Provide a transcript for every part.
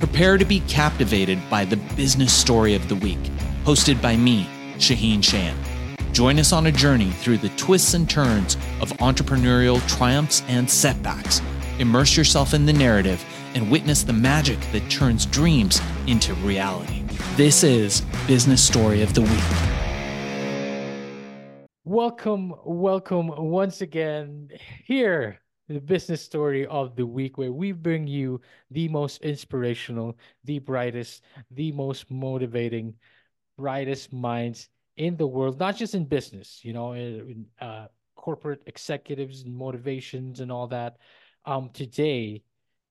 Prepare to be captivated by the business story of the week, hosted by me, Shaahin Cheyene. Join us on a journey through the twists and turns of entrepreneurial triumphs and setbacks. Immerse yourself in the narrative and witness the magic that turns dreams into reality. This is Business Story of the Week. Welcome, welcome once again here the business story of the week, where we bring you the most inspirational, the brightest, the most motivating, brightest minds in the world, not just in business, you know, uh, corporate executives and motivations and all that. Um, today,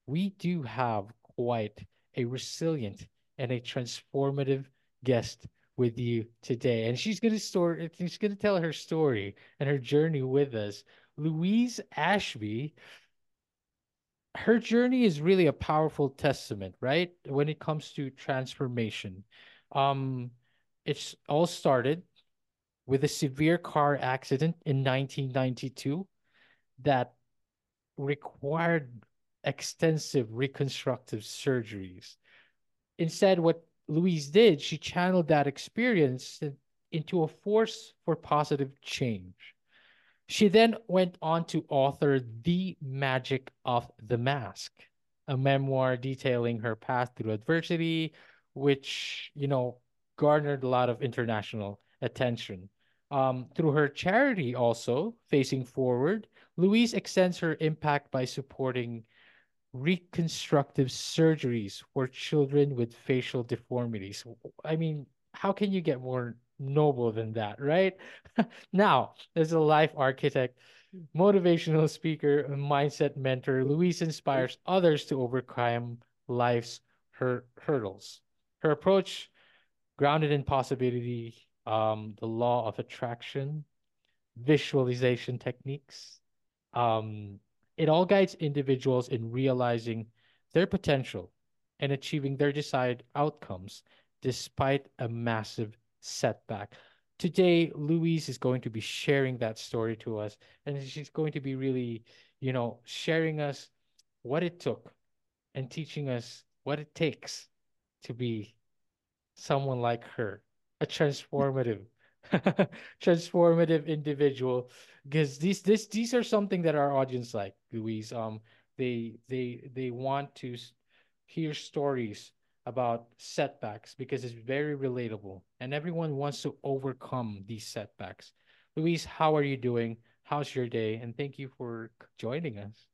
we do have quite a resilient and a transformative guest with you today, and she's gonna story. She's gonna tell her story and her journey with us. Louise Ashby, her journey is really a powerful testament, right? When it comes to transformation. Um, it's all started with a severe car accident in 1992 that required extensive reconstructive surgeries. Instead, what Louise did, she channeled that experience into a force for positive change. She then went on to author The Magic of the Mask, a memoir detailing her path through adversity, which, you know, garnered a lot of international attention. Um, through her charity, also, Facing Forward, Louise extends her impact by supporting reconstructive surgeries for children with facial deformities. I mean, how can you get more noble than that, right? now, as a life architect, motivational speaker, mindset mentor, Louise inspires others to overcome life's hur- hurdles. Her approach, grounded in possibility, um, the law of attraction, visualization techniques, um, it all guides individuals in realizing their potential and achieving their desired outcomes despite a massive setback. Today, Louise is going to be sharing that story to us, and she's going to be really, you know, sharing us what it took and teaching us what it takes to be someone like her, a transformative, transformative individual. Because these this these are something that our audience like, Louise. Um, they they they want to hear stories about setbacks because it's very relatable and everyone wants to overcome these setbacks. Louise, how are you doing? How's your day? And thank you for joining us.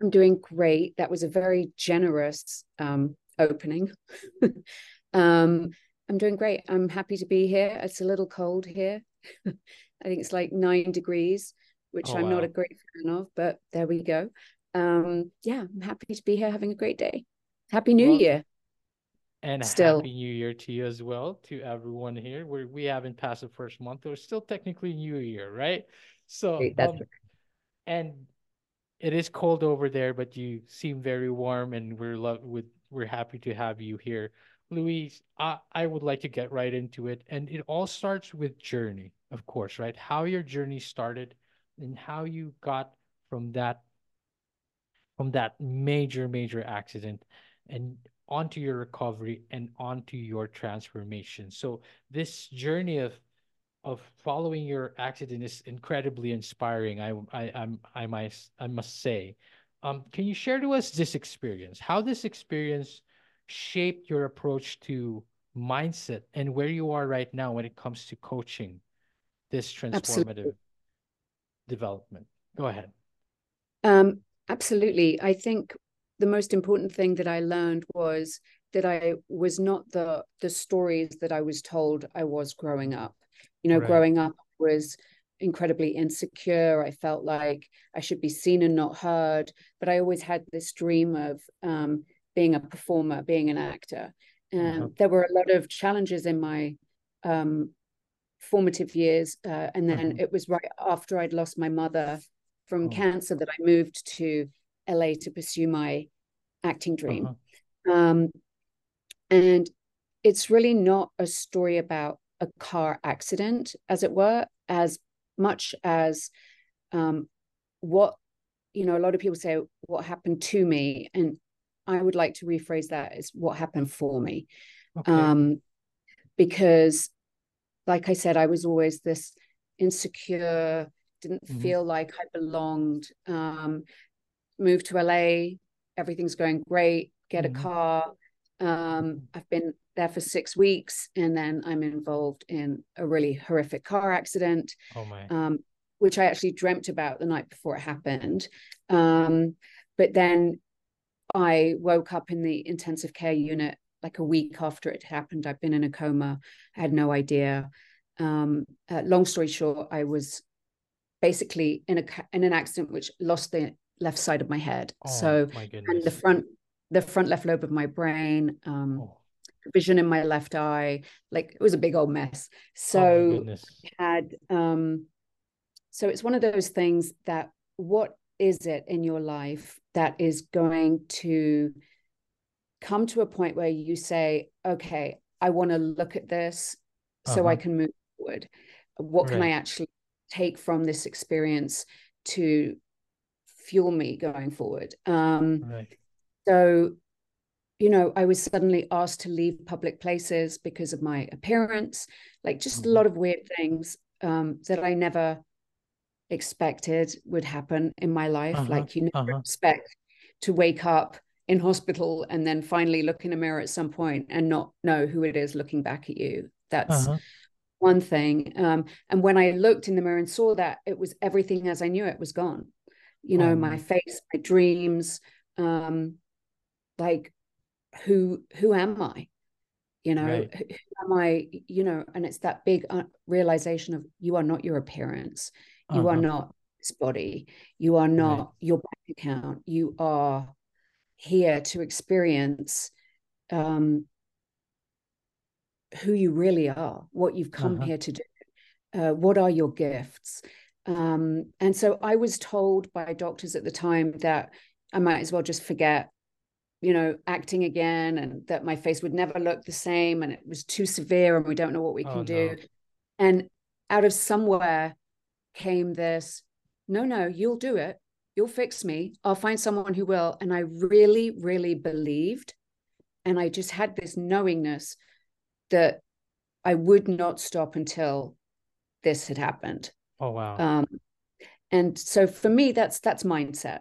I'm doing great. That was a very generous um, opening. um, I'm doing great. I'm happy to be here. It's a little cold here. I think it's like nine degrees, which oh, I'm wow. not a great fan of, but there we go. Um, yeah, I'm happy to be here having a great day. Happy New well, Year. And still. happy new year to you as well, to everyone here. We we haven't passed the first month. We're still technically new year, right? So um, and it is cold over there, but you seem very warm and we're love with we're happy to have you here. Louise, I, I would like to get right into it. And it all starts with journey, of course, right? How your journey started and how you got from that from that major, major accident and onto your recovery and onto your transformation. So this journey of of following your accident is incredibly inspiring. I I I'm, I must I must say. Um, can you share to us this experience? How this experience shaped your approach to mindset and where you are right now when it comes to coaching this transformative absolutely. development? Go ahead. Um, absolutely. I think the most important thing that I learned was that I was not the the stories that I was told I was growing up. You know, right. growing up was incredibly insecure. I felt like I should be seen and not heard. But I always had this dream of um, being a performer, being an actor. And uh-huh. there were a lot of challenges in my um, formative years. Uh, and then uh-huh. it was right after I'd lost my mother from oh. cancer that I moved to LA to pursue my acting dream. Uh-huh. Um, and it's really not a story about a car accident, as it were, as much as um, what, you know, a lot of people say, what happened to me. And I would like to rephrase that as what happened for me. Okay. Um, because, like I said, I was always this insecure, didn't mm-hmm. feel like I belonged. Um, moved to LA, everything's going great, get mm-hmm. a car. Um, I've been there for six weeks, and then I'm involved in a really horrific car accident. Oh my. Um, which I actually dreamt about the night before it happened. Um, but then I woke up in the intensive care unit like a week after it happened. I've been in a coma. I had no idea. Um, uh, long story short, I was basically in a in an accident which lost the left side of my head. Oh, so and the front the front left lobe of my brain, um, oh. vision in my left eye, like it was a big old mess. So oh, had um, so it's one of those things that what is it in your life that is going to come to a point where you say, okay, I want to look at this uh-huh. so I uh-huh. can move forward. What right. can I actually take from this experience to fuel me going forward? Um, right. So, you know, I was suddenly asked to leave public places because of my appearance, like just mm-hmm. a lot of weird things um, that I never expected would happen in my life. Uh-huh. Like you never uh-huh. expect to wake up in hospital and then finally look in a mirror at some point and not know who it is looking back at you. That's uh-huh. one thing. Um, and when I looked in the mirror and saw that, it was everything as I knew it was gone. You know, my face, my dreams, um, like who who am I? You know, right. who, who am I? You know, and it's that big uh, realization of you are not your appearance you uh-huh. are not this body. You are not right. your bank account. You are here to experience um, who you really are, what you've come uh-huh. here to do, uh, what are your gifts. Um, and so I was told by doctors at the time that I might as well just forget, you know, acting again and that my face would never look the same and it was too severe and we don't know what we can oh, do. And out of somewhere, came this no, no, you'll do it. You'll fix me. I'll find someone who will. And I really, really believed. And I just had this knowingness that I would not stop until this had happened. Oh wow. Um, and so for me, that's that's mindset.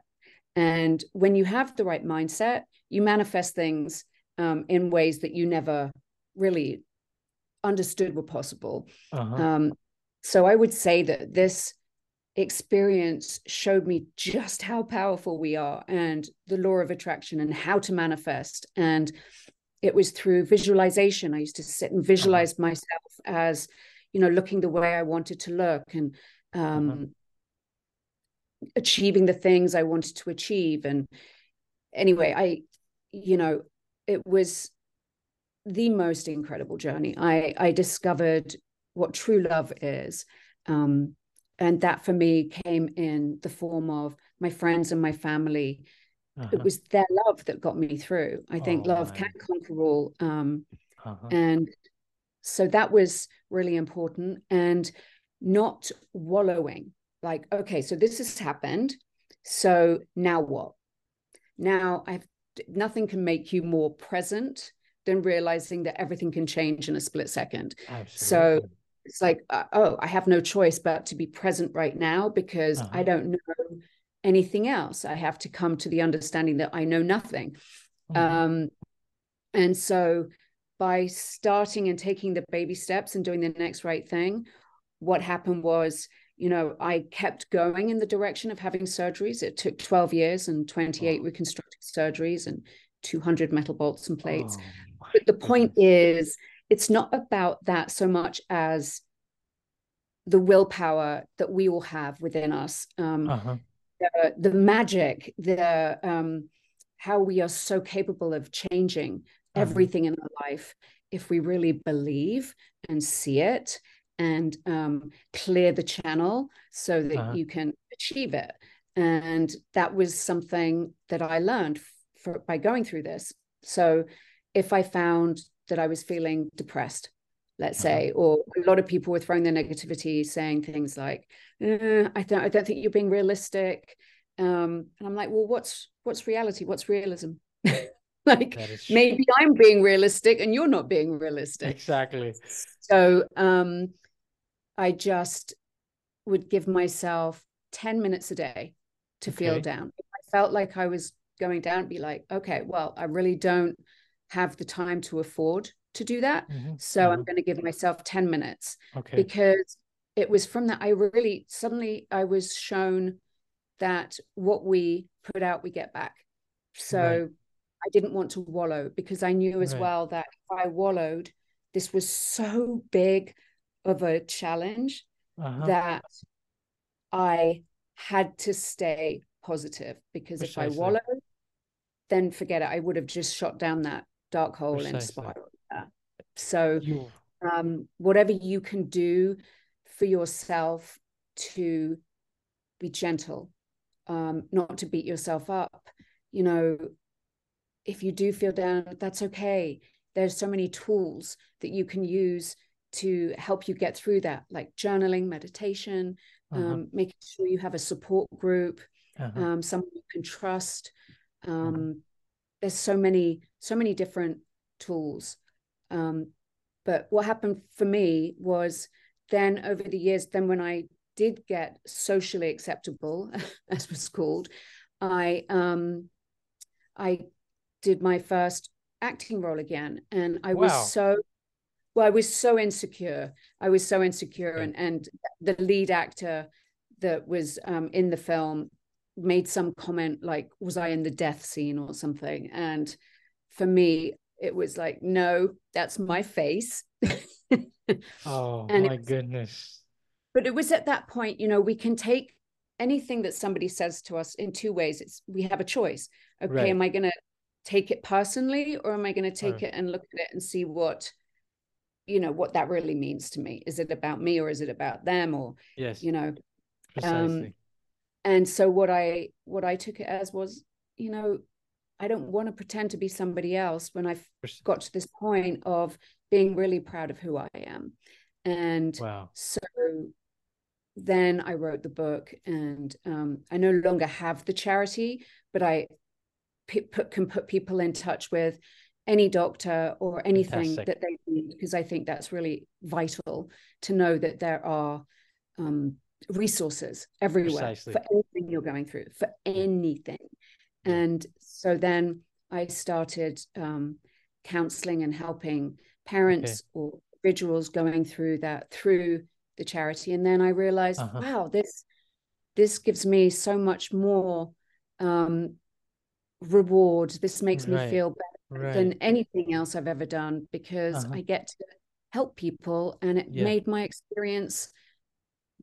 And when you have the right mindset, you manifest things um, in ways that you never really understood were possible. Uh-huh. Um, so I would say that this experience showed me just how powerful we are and the law of attraction and how to manifest. And it was through visualization. I used to sit and uh-huh. visualize uh-huh. myself as, you know, looking the way I wanted to look and um, uh-huh. achieving the things I wanted to achieve. And anyway, I, you know, it was the most incredible journey. I I discovered what true love is. Um, and that for me came in the form of my friends and my family. Uh-huh. It was their love that got me through. I think oh, love man. can conquer all. Um, uh-huh. And so that was really important. And not wallowing, like, okay, so this has happened. So now what? Now I've nothing can make you more present than realizing that everything can change in a split second. Absolutely. So it's like uh, oh i have no choice but to be present right now because uh-huh. i don't know anything else i have to come to the understanding that i know nothing uh-huh. um, and so by starting and taking the baby steps and doing the next right thing what happened was you know i kept going in the direction of having surgeries it took 12 years and 28 oh. reconstructive surgeries and 200 metal bolts and plates oh, but the point is it's not about that so much as the willpower that we all have within us um, uh-huh. the, the, magic the um, how we are so capable of changing. Everything in our life if we really believe and see it and um, clear the channel so that uh-huh. you can achieve it and that was something that i learned for, by going through this so if i found that I was feeling depressed, let's uh-huh. say, or a lot of people were throwing their negativity, saying things like, eh, "I don't, I don't think you're being realistic," um, and I'm like, "Well, what's what's reality? What's realism? like maybe I'm being realistic and you're not being realistic. Exactly. So um I just would give myself 10 minutes a day to okay. feel down. I felt like I was going down, be like, okay, well, I really don't have the time to afford to do that. Mm-hmm. So mm-hmm. I'm going to give myself 10 minutes. Okay. Because it was from that I really suddenly I was shown that what we put out we get back. So right. I didn't want to wallow because I knew as right. well that if I wallowed, this was so big of a challenge uh-huh. that I had to stay positive because Precisely. if I wallowed, then forget it. I would have just shot down that dark hole Precisely. and spiraled. So, um, whatever you can do for yourself to be gentle, um, not to beat yourself up, you know, if you do feel down, that's okay. There's so many tools that you can use to help you get through that, like journaling, meditation, uh-huh. um, making sure you have a support group, uh-huh. um, someone you can trust. Uh-huh. Um, uh-huh. There's so many, so many different tools. Um, but what happened for me was then over the years, then when I did get socially acceptable, as was called, I um, I did my first acting role again, and I wow. was so well, I was so insecure. I was so insecure, and and the lead actor that was um, in the film made some comment like, "Was I in the death scene or something?" And for me, it was like, "No, that's my face." oh and my was, goodness! But it was at that point, you know, we can take anything that somebody says to us in two ways. It's we have a choice. Okay, right. am I going to take it personally, or am I going to take right. it and look at it and see what you know what that really means to me is it about me or is it about them or yes you know Precisely. um and so what i what i took it as was you know i don't want to pretend to be somebody else when i've got to this point of being really proud of who i am and wow. so then i wrote the book and um, i no longer have the charity but i put, can put people in touch with any doctor or anything Fantastic. that they need because I think that's really vital to know that there are um, resources everywhere Precisely. for anything you're going through, for anything. And so then I started um, counseling and helping parents okay. or individuals going through that through the charity. And then I realized, uh-huh. wow, this this gives me so much more um, reward. This makes right. me feel better right. than anything else I've ever done because uh-huh. I get to help people and it yeah. made my experience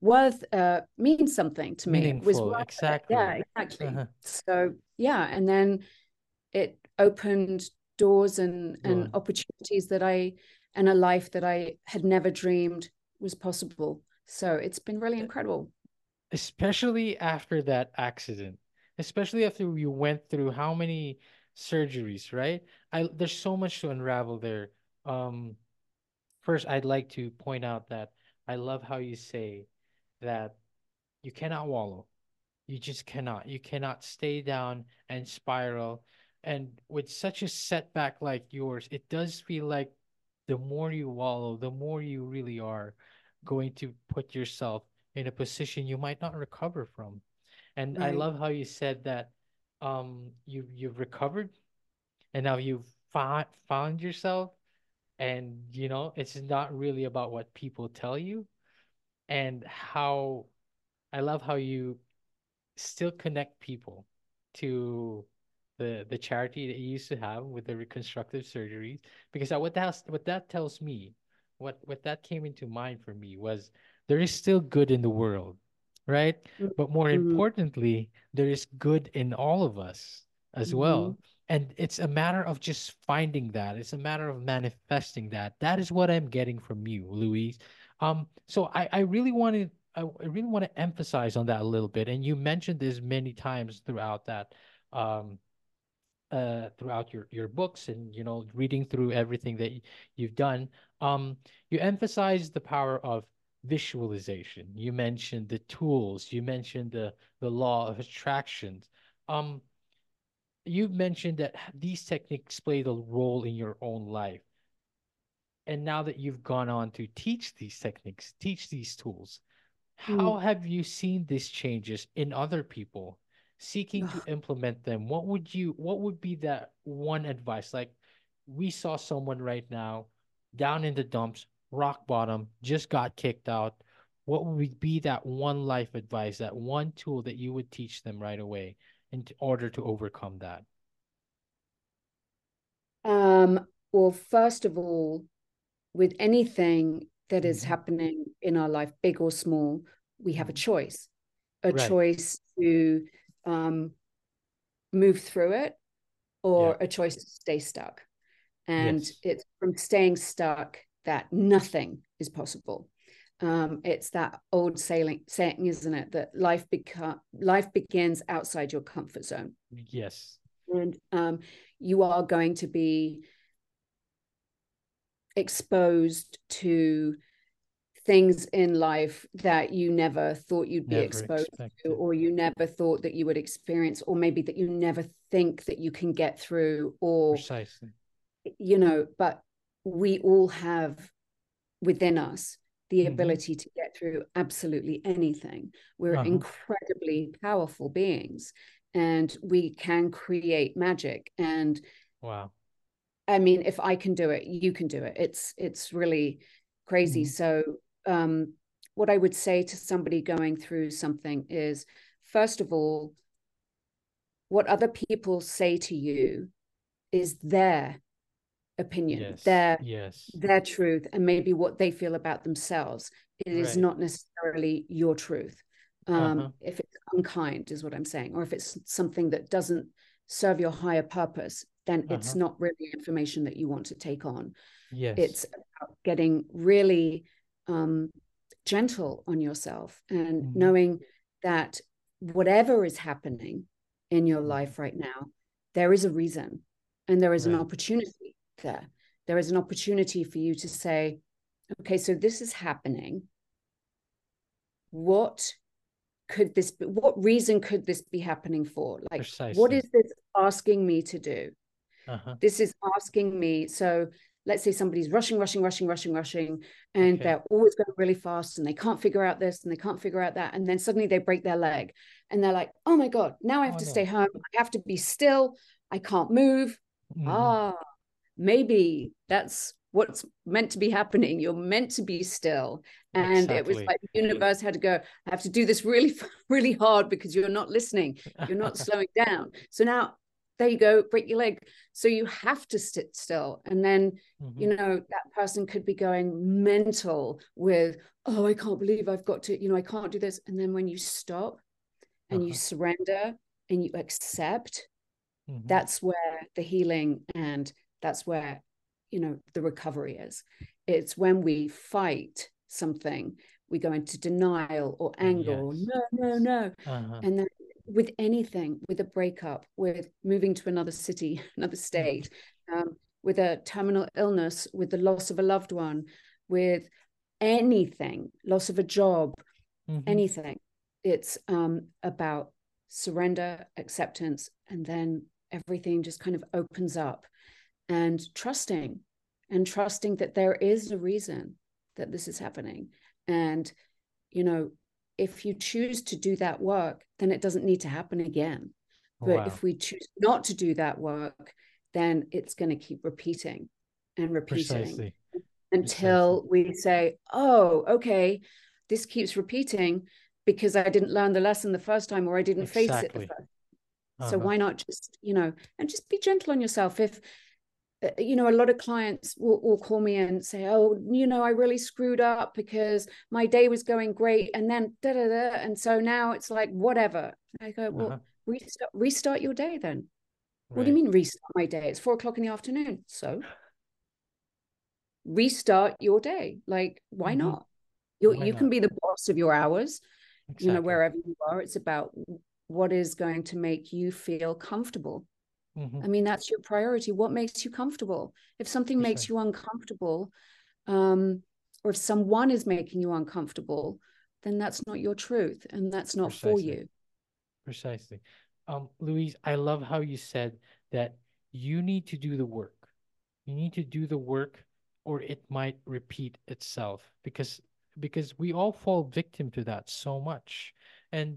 worth uh mean something to me Meaningful, was exactly yeah exactly uh-huh. so yeah and then it opened doors and and opportunities that i and a life that i had never dreamed was possible so it's been really incredible especially after that accident especially after you went through how many surgeries, right? I there's so much to unravel there. Um, first, I'd like to point out that I love how you say that you cannot wallow. You just cannot. You cannot stay down and spiral. And with such a setback like yours, it does feel like the more you wallow, the more you really are going to put yourself in a position you might not recover from. And right. I love how you said that um you you've recovered and now you've found found yourself and you know it's not really about what people tell you and how i love how you still connect people to the the charity that you used to have with the reconstructive surgeries because what that what that tells me what what that came into mind for me was there is still good in the world right? Mm-hmm. But more mm-hmm. importantly, there is good in all of us as mm-hmm. well. And it's a matter of just finding that. It's a matter of manifesting that. That is what I'm getting from you, Louise. Um, so I, I really wanted I, I really want to emphasize on that a little bit. And you mentioned this many times throughout that um uh throughout your your books and you know reading through everything that you've done um you emphasize the power of visualization. You mentioned the tools. You mentioned the the law of attractions. Um, you've mentioned that these techniques played a role in your own life. And now that you've gone on to teach these techniques, teach these tools, how mm. have you seen these changes in other people seeking to implement them? What would you what would be that one advice? Like we saw someone right now down in the dumps, rock bottom, just got kicked out. What would be that one life advice, that one tool that you would teach them right away in order to overcome that? Um, well, first of all, with anything that is mm-hmm. happening in our life, big or small, we have a mm-hmm. choice, a right. choice to um, move through it or yeah. a choice to stay stuck. And yes. it's from staying stuck that nothing is possible. Um, it's that old saying, saying, isn't it, that life become life begins outside your comfort zone. Yes, and um, you are going to be exposed to things in life that you never thought you'd never be exposed expected. to or you never thought that you would experience or maybe that you never think that you can get through or precisely you know but we all have within us the mm-hmm. ability to get through absolutely anything we're uh-huh. incredibly powerful beings and we can create magic and wow i mean if i can do it you can do it it's it's really crazy mm-hmm. so um, what I would say to somebody going through something is first of all, what other people say to you is their opinion, yes. their yes. their truth, and maybe what they feel about themselves. It right. is not necessarily your truth. Um, uh-huh. If it's unkind, is what I'm saying, or if it's something that doesn't serve your higher purpose, then uh-huh. it's not really information that you want to take on. Yes. It's about getting really um, gentle on yourself and mm-hmm. knowing that whatever is happening in your mm-hmm. life right now, there is a reason and there is right. an opportunity there. There is an opportunity for you to say, okay, so this is happening. What could this be? What reason could this be happening for? Like, Precisely. what is this asking me to do? Uh-huh. This is asking me. So let's say somebody's rushing, rushing, rushing, rushing, rushing, and okay. they're always going really fast and they can't figure out this and they can't figure out that. And then suddenly they break their leg and they're like, oh my God, now I have oh, to no. stay home. I have to be still. I can't move. Mm. Ah, maybe that's what's meant to be happening. You're meant to be still. And exactly. it was like the universe had to go, I have to do this really, really hard because you're not listening. You're not slowing down. So now there you go, break your leg. So you have to sit still. And then, mm-hmm. you know, that person could be going mental with, oh, I can't believe I've got to, you know, I can't do this. And then when you stop and uh-huh. you surrender and you accept, mm-hmm. that's where the healing and that's where, you know, the recovery is. It's when we fight something, we go into denial or anger yes. or no, no, no. Uh-huh. And then with anything, with a breakup, with moving to another city, another state, um, with a terminal illness, with the loss of a loved one, with anything, loss of a job, mm-hmm. anything. It's um, about surrender, acceptance, and then everything just kind of opens up and trusting and trusting that there is a reason that this is happening. And, you know, if you choose to do that work, then it doesn't need to happen again. But wow. if we choose not to do that work, then it's going to keep repeating and repeating Precisely. until Precisely. we say, oh, okay, this keeps repeating because I didn't learn the lesson the first time or I didn't exactly. face it the first. Uh-huh. So why not just, you know, and just be gentle on yourself. If you know, a lot of clients will, will, call me and say, "Oh, you know, I really screwed up because my day was going great, and then da da da, and so now it's like whatever." I go, "Well, uh-huh. restart, restart your day then." Right. What do you mean restart my day? It's four o'clock in the afternoon. So restart your day. Like, why mm-hmm. not? You you not? can be the boss of your hours. Exactly. You know, wherever you are, it's about what is going to make you feel comfortable Mm-hmm. I mean, that's your priority. What makes you comfortable? If something makes you uncomfortable, um, or if someone is making you uncomfortable, then that's not your truth and that's not Precisely. for you. Precisely. um, Louise, I love how you said that you need to do the work. You need to do the work or it might repeat itself because because we all fall victim to that so much. And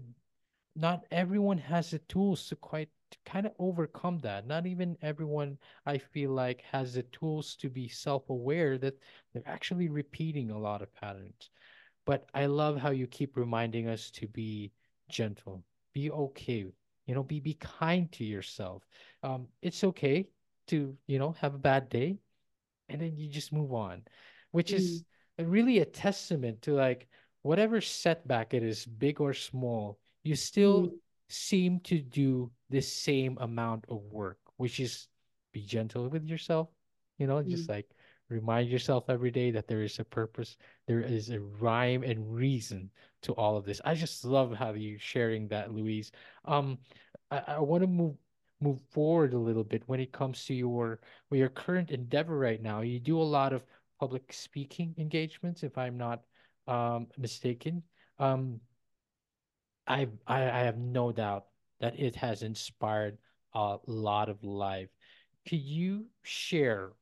not everyone has the tools to quite to kind of overcome that. Not even everyone, I feel like, has the tools to be self-aware that they're actually repeating a lot of patterns. But I love how you keep reminding us to be gentle, be okay, you know, be be kind to yourself. Um, it's okay to, you know, have a bad day and then you just move on, which mm. is really a testament to like whatever setback it is, big or small, you still mm. Seem to do the same amount of work, which is be gentle with yourself, you know, mm. just like remind yourself every day that there is a purpose, there is a rhyme and reason to all of this. I just love how you sharing that, Louise. Um, I, I want to move move forward a little bit when it comes to your your current endeavor right now. You do a lot of public speaking engagements, if I'm not um, mistaken. Um, I, I I have no doubt that it has inspired a lot of life. Could you share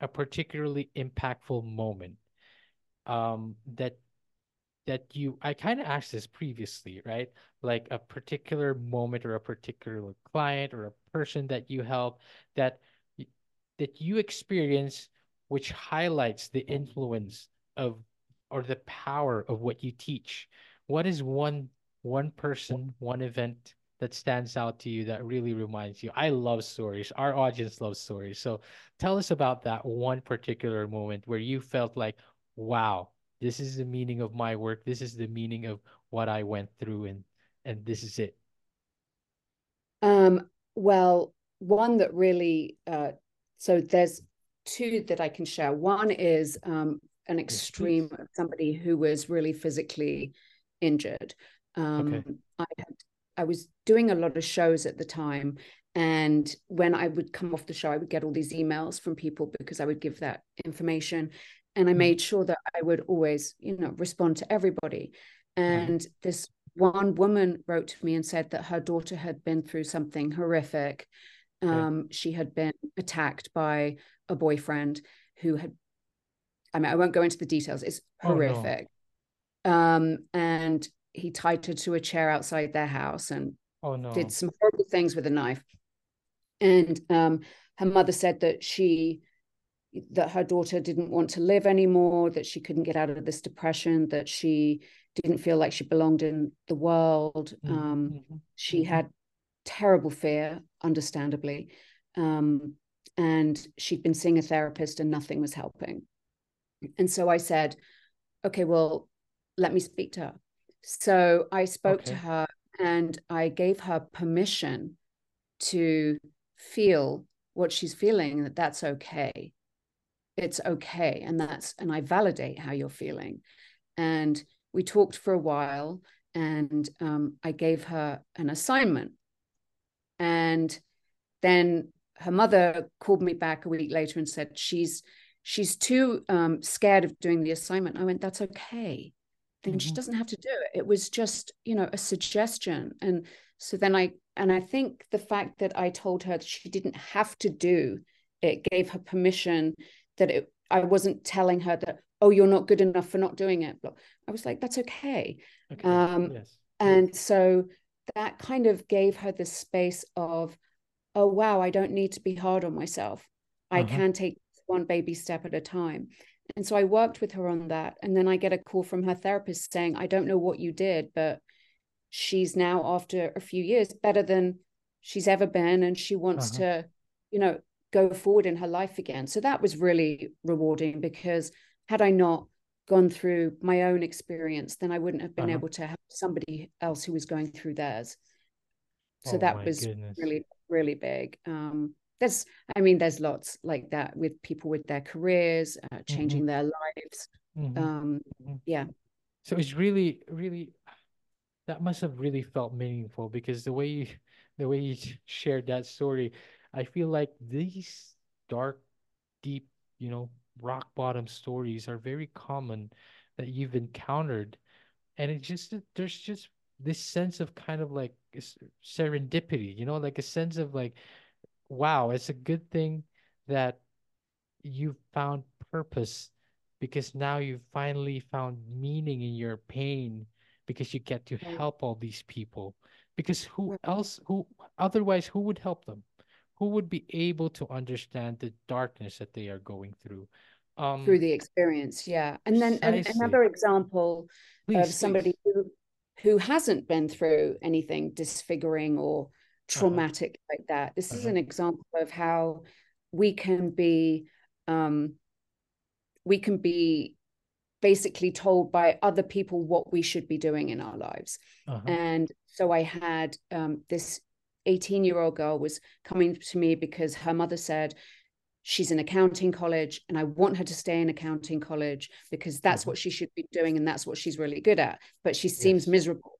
a particularly impactful moment um, that that you I kind of asked this previously, right? Like a particular moment or a particular client or a person that you help that that you experience which highlights the influence of or the power of what you teach. What is one one person, one event that stands out to you that really reminds you? I love stories. Our audience loves stories. So tell us about that one particular moment where you felt like, wow, this is the meaning of my work this is the meaning of what i went through and and this is it um well one that really uh so there's two that i can share one is um an extreme yes, somebody who was really physically injured um okay. i had i was doing a lot of shows at the time and when i would come off the show i would get all these emails from people because i would give that information and i mm. made sure that i would always you know respond to everybody and right. this one woman wrote to me and said that her daughter had been through something horrific um, she had been attacked by a boyfriend who had i mean i won't go into the details it's horrific oh, no. um, and he tied her to a chair outside their house and oh, no. did some horrible things with a knife and um, her mother said that she that her daughter didn't want to live anymore, that she couldn't get out of this depression, that she didn't feel like she belonged in the world. Mm-hmm. Um, mm-hmm. She mm-hmm. had terrible fear, understandably. Um, and she'd been seeing a therapist and nothing was helping. And so I said, okay, well, let me speak to her. So I spoke okay. to her and I gave her permission to feel what she's feeling, that that's okay. It's okay and that's and i validate how you're feeling. And we talked for a while and um, i gave her an assignment. And then her mother called me back a week later and said she's she's too um, scared of doing the assignment. I went that's okay then mm-hmm. she doesn't have to do it it was just you know a suggestion and so then i and i think the fact that i told her that she didn't have to do it gave her permission that it, I wasn't telling her that, oh, you're not good enough for not doing it. I was like, that's okay. okay. Um, yes. And so that kind of gave her the space of, oh, wow, I don't need to be hard on myself. I uh-huh. can take one baby step at a time. And so I worked with her on that. And then I get a call from her therapist saying, I don't know what you did, but she's now, after a few years, better than she's ever been. And she wants uh-huh. to, you know, go forward in her life again. So that was really rewarding because had I not gone through my own experience, then I wouldn't have been uh-huh. able to help somebody else who was going through theirs. So oh, that was goodness. really, really big. Um, there's, I mean, there's lots like that with people with their careers, uh, changing mm-hmm. their lives. Mm-hmm. Um, mm-hmm. yeah. So it's really, really, that must have really felt meaningful because the way you, the way you shared that story, I feel like these dark, deep, you know, rock bottom stories are very common that you've encountered. And it just there's just this sense of kind of like serendipity, you know, like a sense of like, wow, it's a good thing that you found purpose because now you finally found meaning in your pain because you get to help all these people. Because who else who otherwise who would help them? Who would be able to understand the darkness that they are going through? Um, through the experience yeah. And then another example please, of somebody who who hasn't been through anything disfiguring or. Traumatic uh-huh. like that this uh-huh. is an example of how we can be um we can be basically told by other people what we should be doing in our lives uh-huh. and so i had um, this 18 year old girl was coming to me because her mother said she's in accounting college and I want her to stay in accounting college because that's mm-hmm. what she should be doing and that's what she's really good at. But she seems yes. miserable.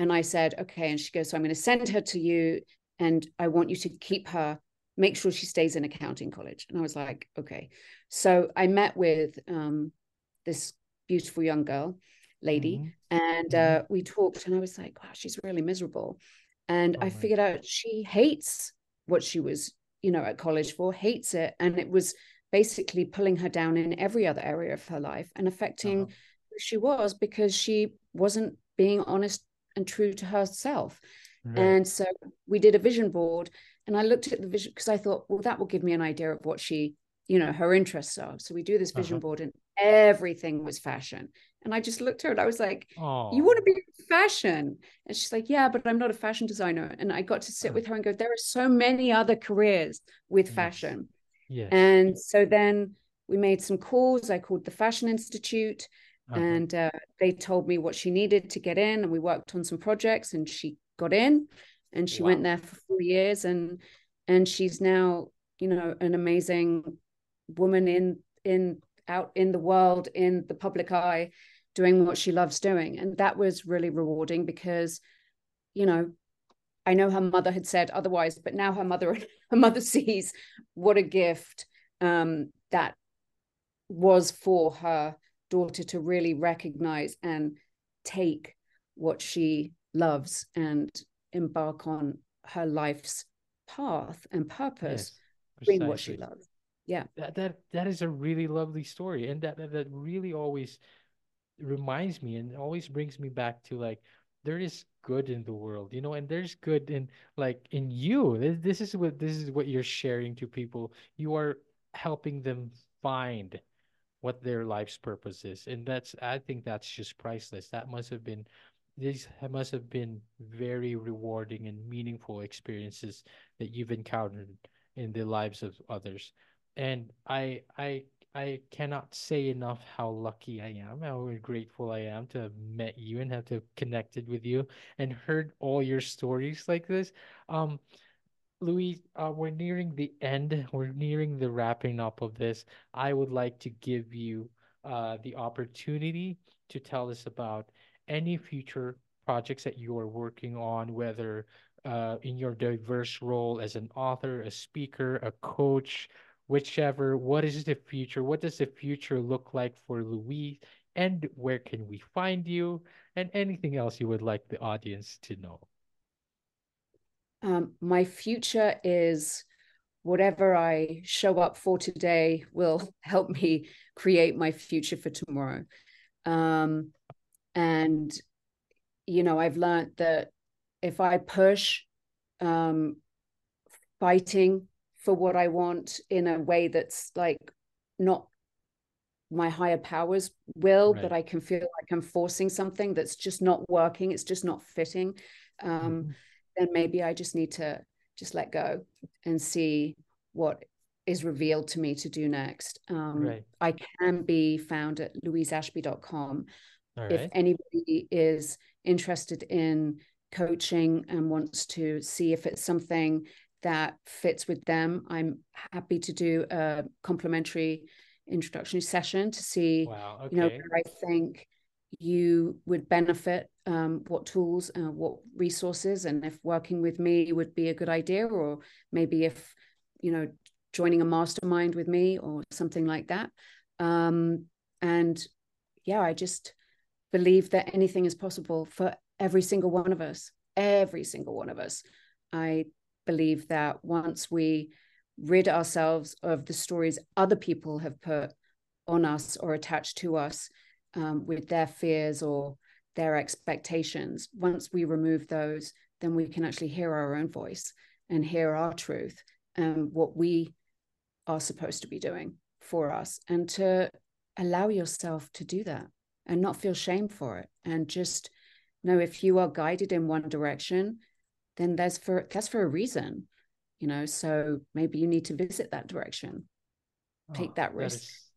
And I said, okay. And she goes, so I'm going to send her to you and I want you to keep her, make sure she stays in accounting college. And I was like, okay. So I met with um, this beautiful young girl, lady, mm-hmm. and mm-hmm. Uh, we talked and I was like, wow, she's really miserable. And oh I figured out she hates what she was you know, at college for, hates it. And it was basically pulling her down in every other area of her life and affecting uh-huh. who she was because she wasn't being honest and true to herself. Right. And so we did a vision board and I looked at the vision because I thought, well, that will give me an idea of what she, you know, her interests are. So we do this vision uh-huh. board and everything was fashion. And I just looked at her and I was like, Aww. You want to be fashion? And she's like, Yeah, but I'm not a fashion designer. And I got to sit with her and go, There are so many other careers with yes. fashion. Yes. And so then we made some calls. I called the Fashion Institute uh-huh. and uh, they told me what she needed to get in. And we worked on some projects and she got in and she wow. went there for four years. And and she's now, you know, an amazing woman in in out in the world in the public eye doing what she loves doing and that was really rewarding because you know i know her mother had said otherwise but now her mother her mother sees what a gift um, that was for her daughter to really recognize and take what she loves and embark on her life's path and purpose yes, doing what she loves. Yeah. That, that that is a really lovely story and that, that that really always reminds me and always brings me back to like there is good in the world you know and there's good in like in you. This, this is what this is what you're sharing to people. You are helping them find what their life's purpose is and that's i think that's just priceless that must have been these must have been very rewarding and meaningful experiences that you've encountered in the lives of others and I I I cannot say enough how lucky I am, how grateful I am to have met you and have to have connected with you and heard all your stories like this. Um, Louis, uh, we're nearing the end. We're nearing the wrapping up of this. I would like to give you uh, the opportunity to tell us about any future projects that you are working on, whether uh, in your diverse role as an author, a speaker, a coach, whichever. What is the future? What does the future look like for louis? And where can we find you? And anything else you would like the audience to know um, my future is whatever i show up for today will help me create my future for tomorrow um, and you know i've learned that if i push um, fighting for what I want in a way that's like not my higher powers will, right. but I can feel like I'm forcing something that's just not working. It's just not fitting. Um, mm-hmm. Then maybe I just need to just let go and see what is revealed to me to do next. Um, right. I can be found at louiseashby.com. Right. If anybody is interested in coaching and wants to see if it's something that fits with them. I'm happy to do a complimentary introductory session to see, wow, okay. you know, where I think you would benefit, um, what tools, uh, what resources, and if working with me would be a good idea, or maybe if, you know, joining a mastermind with me or something like that. Um, and yeah, I just believe that anything is possible for every single one of us every single one of us. I believe that once we rid ourselves of the stories other people have put on us or attached to us um, with their fears or their expectations, once we remove those, then we can actually hear our own voice and hear our truth and what we are supposed to be doing for us and to allow yourself to do that and not feel shame for it and just know if you are guided in one direction then there's for that's for a reason you know? So maybe you need to visit that direction. Take oh, that risk that is,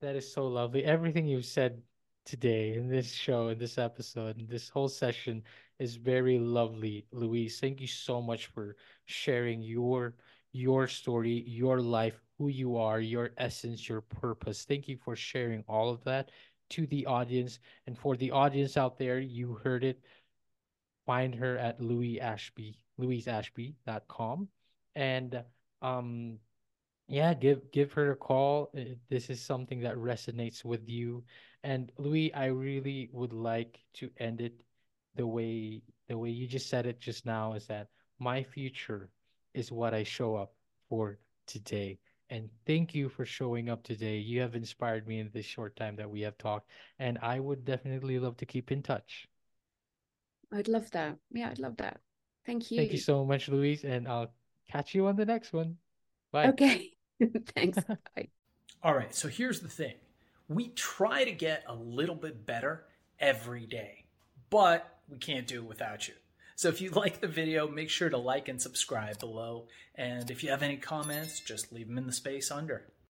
that is so lovely. Everything you've said today in this show in this episode in this whole session is very lovely louise thank you so much for sharing your your story your life who you are your essence your purpose. Thank you for sharing all of that to the audience. And for the audience out there you heard it. Find her at louise ashby louiseashby.com and um yeah give give her a call eh, this is something that resonates with you. And louise i really would like to end it the way the way you just said it just now is that my future is what i show up for today. And thank you for showing up today. You have inspired me in this short time that we have talked and i would definitely love to keep in touch. I'd love that. Yeah i'd love that. Thank you thank you so much louise and i'll catch you on the next one. Bye. Okay thanks bye all right so here's the thing we try to get a little bit better every day, but we can't do it without you. So if you like the video, make sure to like and subscribe below. And if you have any comments, just leave them in the space under.